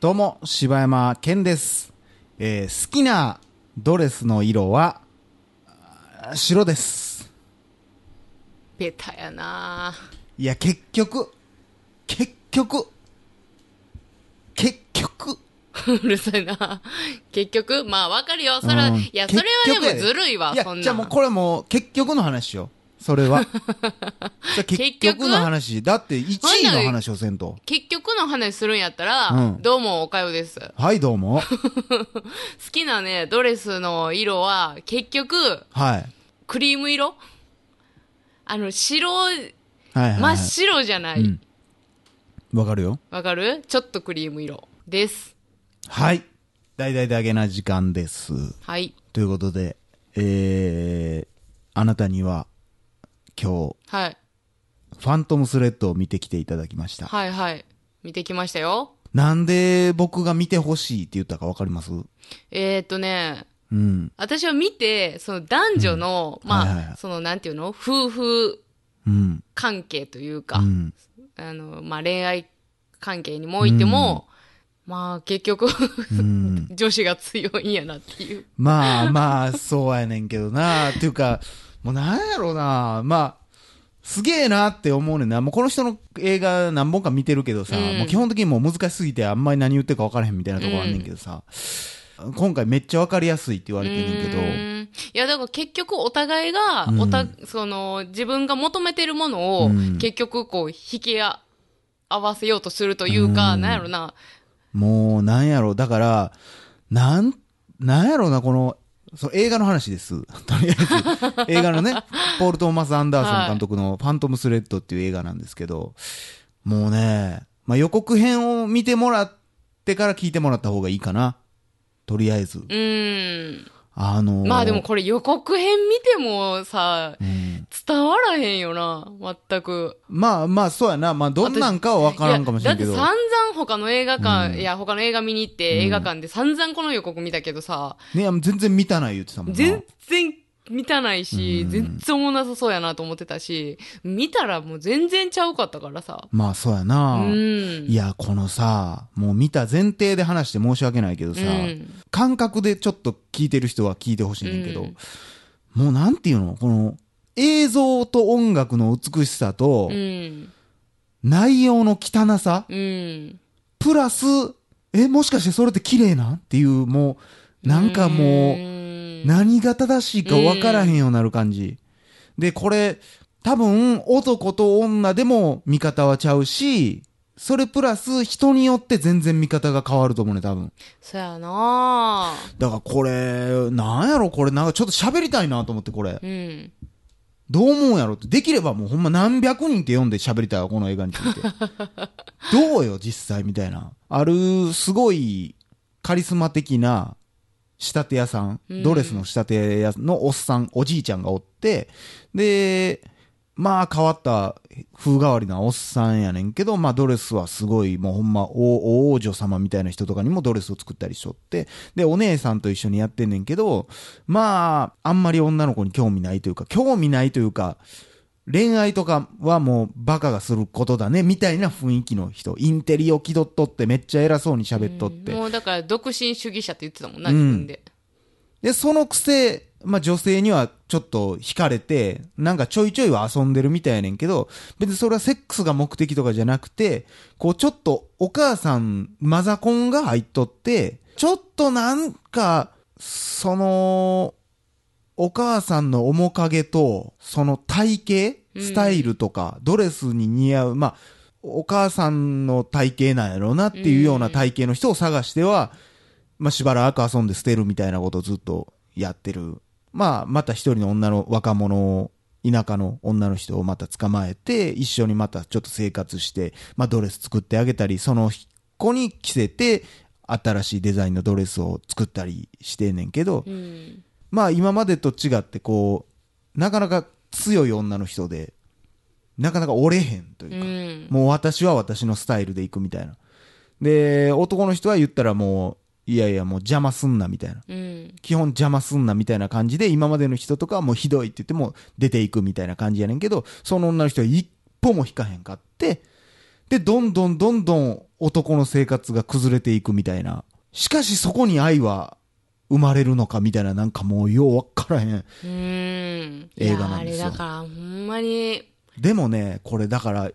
どうも、柴山健です。えー好きなドレスの色は、白です。ベタやないや、結局、結局、結局、うるさいな。結局、まあわかるよ。それは、うんいや、それはでもずるいわ、そん、なん。じゃあもうこれもう結局の話よ。それは。結局の話。だって1位の話をせんと。結局の話するんやったら、うんどうも、おかよです。好はい、どうも。きなね、ドレスの色は、結局、はい。クリーム色？あの、白、はいはい、はい。真っ白じゃない。うんわかるよ。わかる？ちょっとクリーム色です。はい。大々だけな時間です。はい。ということで、えー、あなたには、今日、はい。ファントムスレッドを見てきていただきました。はいはい。見てきましたよ。なんで僕が見てほしいって言ったかわかります？えー、っとね、うん。私は見て、その男女の、まあ、はいはいはいその、なんていうの？夫婦うん。関係というか、うん。あの、まあ、恋愛関係にもおいても、まあ、結局、うん。女子が強いんやなっていう。まあまあ、そうやねんけどな。っていうか、もうなんやろうな。まあ、すげえなって思うねんな。もうこの人の映画何本か見てるけどさ、うん。もう基本的にもう難しすぎてあんまり何言ってるか分からへんみたいなとこあんねんけどさ、今回めっちゃ分かりやすいって言われてんねんけど、うーん。いや、だから結局お互いが、うん。おた、その、自分が求めてるものを、うん。結局こう、引き合わせようとするというか、うん。なんやろな、もうなんやろ、だから、なん、なんやろな、この、そう映画の話です。とりあえず、映画のね、ポール・トーマス・アンダーソン監督のファントム・スレッドっていう映画なんですけど、もうね、まあ、予告編を見てもらってから聞いてもらった方がいいかな。とりあえず。うーん。あのーまあでもこれ予告編見てもさ、うん伝わらへんよな、全く。まあまあ、そうやな。まあ、どんなんかは分からんかもしれんけど。だって散々他の映画館、うんいや、他の映画見に行って、映画館で散々この予告見たけどさ、ね、全然見たない言ってたもんな。全然見たないし、うん全然おもんなさそうやなと思ってたし、見たらもう全然ちゃうかったからさ。まあ、そうやうな。ん。いや、このさ、もう見た前提で話して申し訳ないけどさ、うん感覚でちょっと聞いてる人は聞いてほしいねんけど、うんもうなんていうの？この映像と音楽の美しさと、うん。内容の汚さ、うん。プラス、え、もしかしてそれって綺麗なん？っていう、もう、なんかもう、ん何が正しいか分からへんようになる感じ。で、これ、多分、男と女でも見方はちゃうし、それプラス人によって全然見方が変わると思うね、多分。そやなだからこれ、なんやろ、これ、なんかちょっと喋りたいなと思って、これ。うん。どう思うんやろって。できればもうほんま何百人って読んで喋りたいわ、この映画について。どうよ、実際みたいな。ある、すごい、カリスマ的な、仕立て屋さん、うんドレスの仕立て屋のおっさん、おじいちゃんがおって、で、まあ変わった風変わりなおっさんやねんけど、まあドレスはすごい、もうほんま大王女様みたいな人とかにもドレスを作ったりしとって、で、お姉さんと一緒にやってんねんけど、まあ、あんまり女の子に興味ないというか、興味ないというか、恋愛とかはもうバカがすることだね、みたいな雰囲気の人。インテリを気取っとってめっちゃ偉そうに喋っとって。もうだから独身主義者って言ってたもんな、うん自分で。で、そのくせ、まあ女性にはちょっと惹かれて、なんかちょいちょいは遊んでるみたいやねんけど、別にそれはセックスが目的とかじゃなくて、こうちょっとお母さん、マザコンが入っとって、ちょっとなんか、その、お母さんの面影と、その体型、スタイルとか、ドレスに似合う、まあ、お母さんの体型なんやろうなっていうような体型の人を探しては、まあ、しばらく遊んで捨てるみたいなことをずっとやってる。まあ、また一人の女の若者を、田舎の女の人をまた捕まえて、一緒にまたちょっと生活して、まあ、ドレス作ってあげたり、その子に着せて、新しいデザインのドレスを作ったりしてんねんけど、うん。まあ今までと違ってこう、なかなか強い女の人で、なかなか折れへんといううか、ん。もう私は私のスタイルで行くみたいな。で、男の人は言ったらもう、いやいやもう邪魔すんなみたいな。うん。基本邪魔すんなみたいな感じで、今までの人とかはもうひどいって言っても出ていくみたいな感じやねんけど、その女の人はいっ歩も引かへんかって、で、どんどんどんどん男の生活が崩れていくみたいな。しかしそこに愛は生まれるのかみたいな、なんかもうようわからへん。映画なんですよあれだから、ほんまに、でもね、これだから、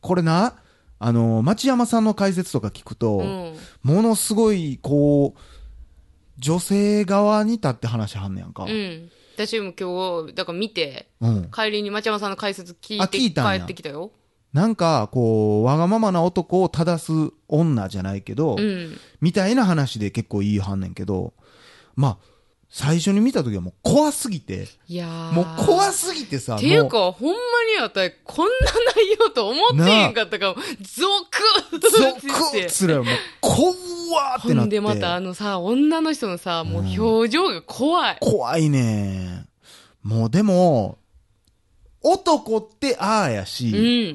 これな、あの、町山さんの解説とか聞くと、うん。ものすごい、こう、女性側に立って話はんねやんか。うん。私も今日、だから見て、うん。帰りに町山さんの解説聞いあて、聞いた帰ってきたよ。なんか、こう、わがままな男を正す女じゃないけど、うん。みたいな話で結構いいはんねんけど、まあ、最初に見た時はもう怖すぎて、いやー。もう怖すぎてさ、っていうもか、ほんまにあたり、こんな内容と思ってへんかったから、ゾクッゾクって。ッつらもう、怖ーってなって。ほんでまたあのさ、女の人のさ、もう表情が怖い。怖いねもうでも、男ってああやうし、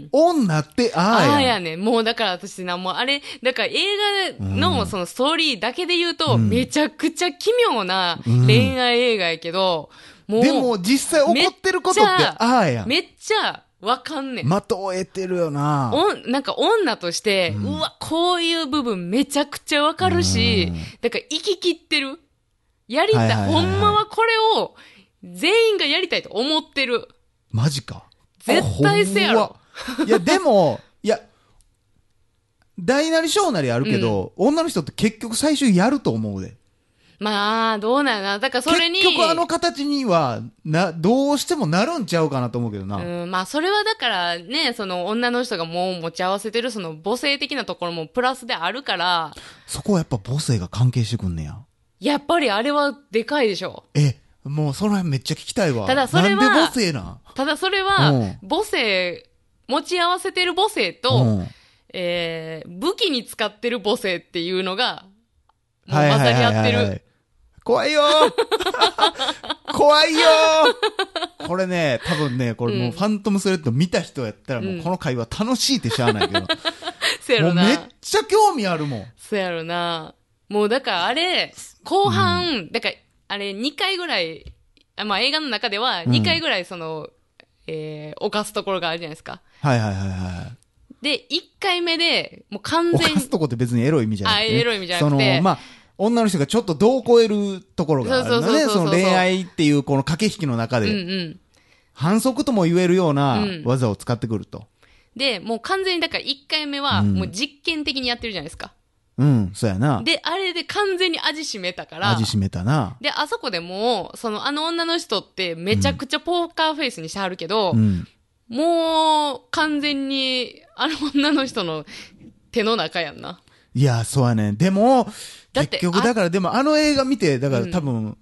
ん。女ってあああや。あやね。もうだから私な、もうあれ、だから映画うのんそのストーリーだけで言うと、うんめちゃくちゃ奇妙なうん恋愛映画やけど、もう、でも実際起こってることってああやん。めっちゃわかんねん。的を得てるよな。おん、なんか女として、ううんわ、こういう部分めちゃくちゃわかるしうん、だから生き切ってる。やりたいほんまはこれを全員がやりたいと思ってる。マジか。絶対せやろいや、でも、いや、大なり小なりあるけど、女の人って結局最終やると思うで。まあ、どうなんやな。だからそれに。結局あの形には、な、どうしてもなるんちゃうかなと思うけどな。うん、まあ、それはだからね、その女の人がもう持ち合わせてるその母性的なところもプラスであるから、そこはやっぱ母性が関係してくんねや。やっぱりあれはでかいでしょ。え、もうその辺めっちゃ聞きたいわ。ただそれはなんで母性なん？ただそれはうん、母性、持ち合わせてる母性と、うんえー、武器に使ってる母性っていうのが、もうはい混ざり合ってる。怖いよー 怖いよーこれね、多分ね、これもうファントムスレッド見た人やったらもうこの会話楽しいってしゃあないけど、そやろもうめっな。ちゃ興味あるもん。そやろな。もうだからあれ、後半、だから、あれ2回ぐらい、あまあ映画の中では2回ぐらいその、えー、犯すところがあるじゃないですか。はいはいはいはい。で、1回目で、もう完全犯すとこって別にエロい意味じゃなくて、ね。あエロい意味じゃなくてその、まあ、女の人がちょっと度を超えるところがあるのね。その恋愛っていうこの駆け引きの中うんうで、ん。反則とも言えるようなうん技を使ってくると。で、もう完全にだから1回目は、うんもう実験的にやってるじゃないですか。うん、そうやな。で、あれで完全に味しめたから、味しめたな。で、あそこでもう、その、あの女の人ってめちゃくちゃポーカーフェイスにしてはるけど、うん。もう、完全に、あの女の人の手の中やんな。いや、そうやねん。でも、結局、だから、でもあの映画見て、だからうん多分、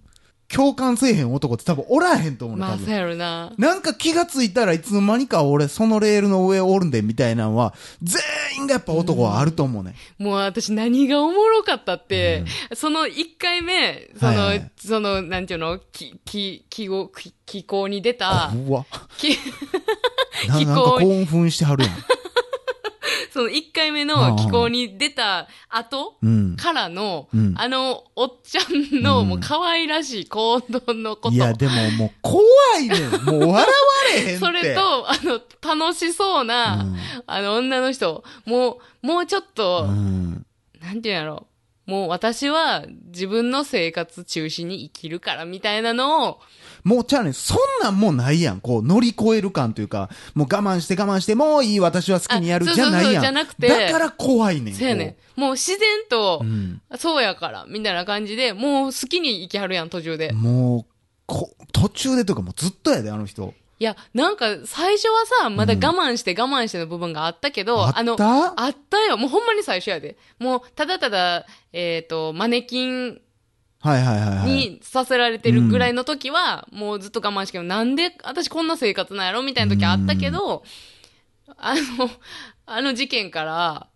共感せえへん男って多分おらへんと思うね、まあ。そうやろな。なんか気がついたらいつの間にか俺そのレールの上おるんでみたいなのは、全員がやっぱ男はあると思うね。もう私何がおもろかったって、その1回目、その、はいはいその、なんていうの、き、き、気候、き気候に出た、怖っき ななんか気候興奮してはるやん。その1回目うんの気候に出た後、うん。からの、うんあの、おっちゃんの、うんもう可愛らしい行動のこと。いや、でももう怖いねん。もう笑われへん。それと、あの、楽しそうな、うんあの、女の人、もう、もうちょっと、うん。なんていうんやろ。もう私は自分の生活中心に生きるからみたいなのを、もうちゃうねん。そんなんもうないやん。こう乗り越える感というか、もう我慢して我慢して、もういい私は好きにやるあじゃないやん。そうそうそうじゃなくてだから怖いねん。そうやねん。もう自然と。う、ん。そうやから、みたいな感じで、もう好きに生きはるやん、途中で。もう、こ、途中でというかもうずっとやで、あの人。いや、なんか、最初はさ、まだ我慢して我慢しての部分があったけど、あった？の、あったよ。もうほんまに最初やで。もう、ただただ、えっ、と、マネキンはいはいはいはい。にさせられてるぐらいの時は、もうずっと我慢してけど、なんで私こんな生活なんやろみたいな時あったけど、あの、あの事件から、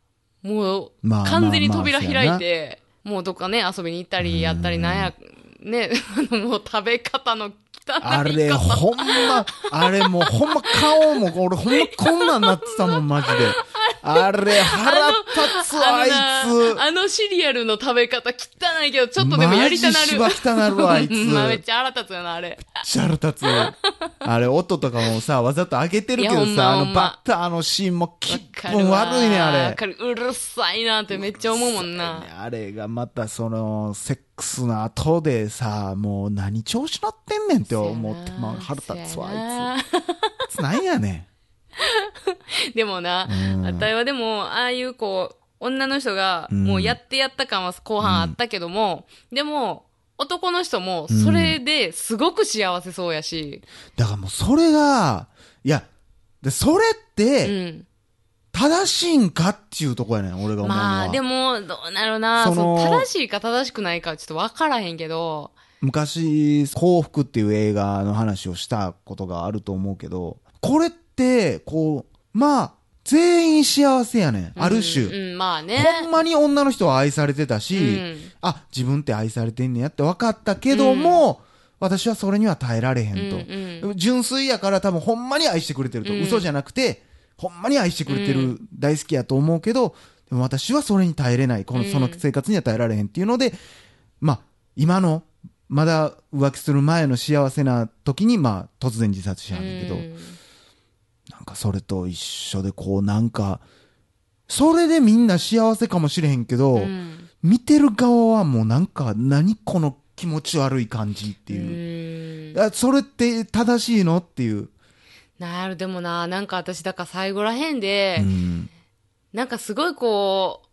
もうまあ、完全にまあまあ扉開いて、もうどっかね、遊びに行ったり、やったり、なんや、ね、あの、もう食べ方のあれ、方ほんま、あれもうほんま顔も、俺ほんまこんなんなってたもん、マジで。あれ、腹立つわ、あいつ。あのシリアルの食べ方汚いけど、ちょっとでもやりたなる。マジしば汚なるわ、あいつ。まあめっちゃ腹立つよな、あれ。ちゃ腹立つわ。あれ、音とかもさ、わざと上げてるけどさ、あのバッターのシーンも気わかる分わ悪いね、あれ。わかるうるさいなってめっちゃ思うもんな。あれがまたその、セックスの後でさ、もう何調子乗ってんねんって思って、まあ腹立つわ、あいいつ。つなんやねつ。でもな、うんあたいはでも、ああいうこう、女の人が、うんもうやってやった感は後半あったけども、でも、男の人も、それですごく幸せそうやし、ん。だからもうそれが、いや、で、それっうて、ん。正しいんかっていうとこやねん、俺が思うのは。まあ、でも、どうなるな、そのその正しいか正しくないかはちょっとわからへんけど、昔、幸福っていう映画の話をしたことがあると思うけど、これって、こう、まあ、全員幸せやねん、ある種。うん、うんまあね。ほんまに女の人は愛されてたし、うんあ、自分って愛されてんねやって分かったけども、私はそれには耐えられへんと。うんうん純粋やから多分ほんまに愛してくれてると。うん嘘じゃなくて、ほんまに愛してくれてうる、大好きやと思うけど、でも私はそれに耐えれない。この、うんその生活には耐えられへんっていうので、まあ、今の、まだ浮気する前の幸せな時に、まあ、突然自殺しはんねんけど、うんなんかそれと一緒で、こうなんか、それでみんな幸せかもしれへんけど、うん見てる側はもうなんか、何この気持ち悪い感じっていう。うそれって正しいのっていう。なる、でもな、なんか私、だから最後らへんで、うん。なんかすごいこ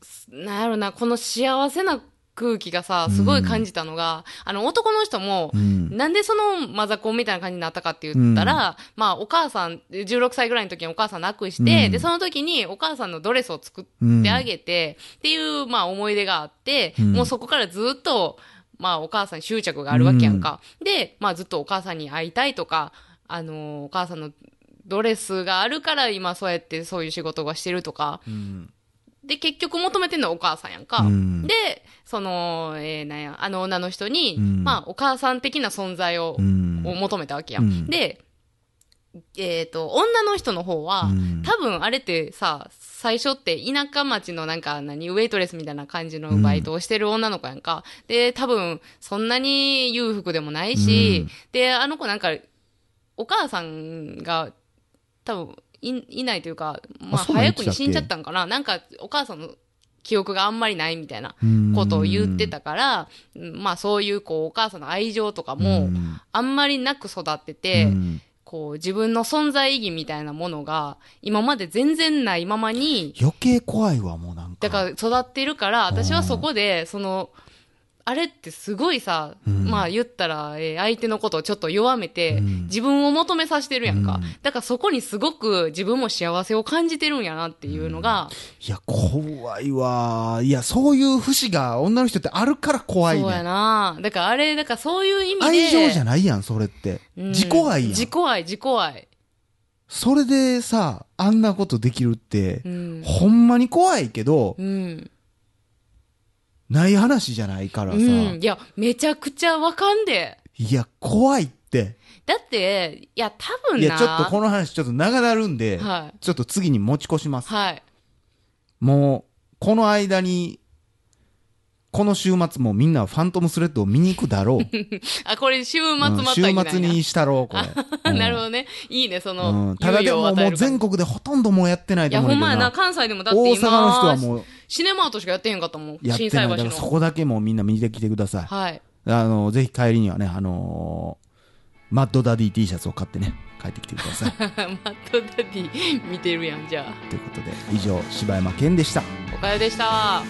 う、すなんやろな、この幸せな空気がさ、すごい感じたのが、あの男の人も、うん。なんでそのマザコンみたいな感じになったかって言ったら、まあお母さん、16歳ぐらいの時にお母さん亡くして、うんで、その時にお母さんのドレスを作ってあげて、っていう、まあ思い出があって、うんもうそこからずっと、まあお母さんに執着があるわけやんか。で、まあずっとお母さんに会いたいとか、あのお母さんのドレスがあるから今そうやってそういう仕事がしてるとか、うん。で、結局求めてんのはお母さんやんか。うんで、その、えー、なんや、あの女の人に、うんまあ、お母さん的な存在を、うんを求めたわけやん。うんで、えっ、と、女の人の方は、うん多分あれってさ、最初って田舎町のなんか何、ウェイトレスみたいな感じのバイトをしてる女の子やんか。で、多分、そんなに裕福でもないし、うんで、あの子なんか、お母さんが、多分、い、いないというか、まあ、早くに死んじゃったんかな。なんか、お母さんの記憶があんまりないみたいなうんことを言ってたから、うんまあそういうこう、お母さんの愛情とかも、うんあんまりなく育ってて、うんこう、自分の存在意義みたいなものが、今まで全然ないままに、余計怖いわ、もうなんか。だから育ってるから、私はそこで、その、あれってすごいさ、うんまあ言ったら、えー相手のことをちょっと弱めて、うん自分を求めさせてるやんか。うんだからそこにすごく自分も幸せを感じてるんやなっていうのが、いや、怖いわ。いや、そういう節が女の人ってあるから怖いそうやね。な。だからあれ、だからそういう意味で。愛情じゃないやん、それって。うん自己愛やん自。己愛、自己愛。それでさ、あんなことできるってう、ん。ほんまに怖いけど、うん。ない話じゃないからさ。うん。いや、めちゃくちゃわかんで。いや、怖いって。だって、いや、多分な。いや、ちょっとこの話ちょっと長なるんで、はいちょっと次に持ち越します。はい。もう、この間に、この週末もみんなファントムスレッドを見に行くだろう。あ、これ週末うんまた週末にしたろう、これ。なるほどね。いいね、そうんの、うんただでももう全国でほとんどもうやってないいや、と思うけどな。ほんまやな、関西でもだって今、大阪の人はもうシネマートしかやってへんかったもん。やってない。だからその。こだけもうみんな見てきてください。はい。あの、ぜひ帰りにはね、あのーマッドダディ T シャツを買ってね、帰ってきてください。マットダディ見てるやん、じゃあ。ということで、以上、柴山健でした。おかよでした。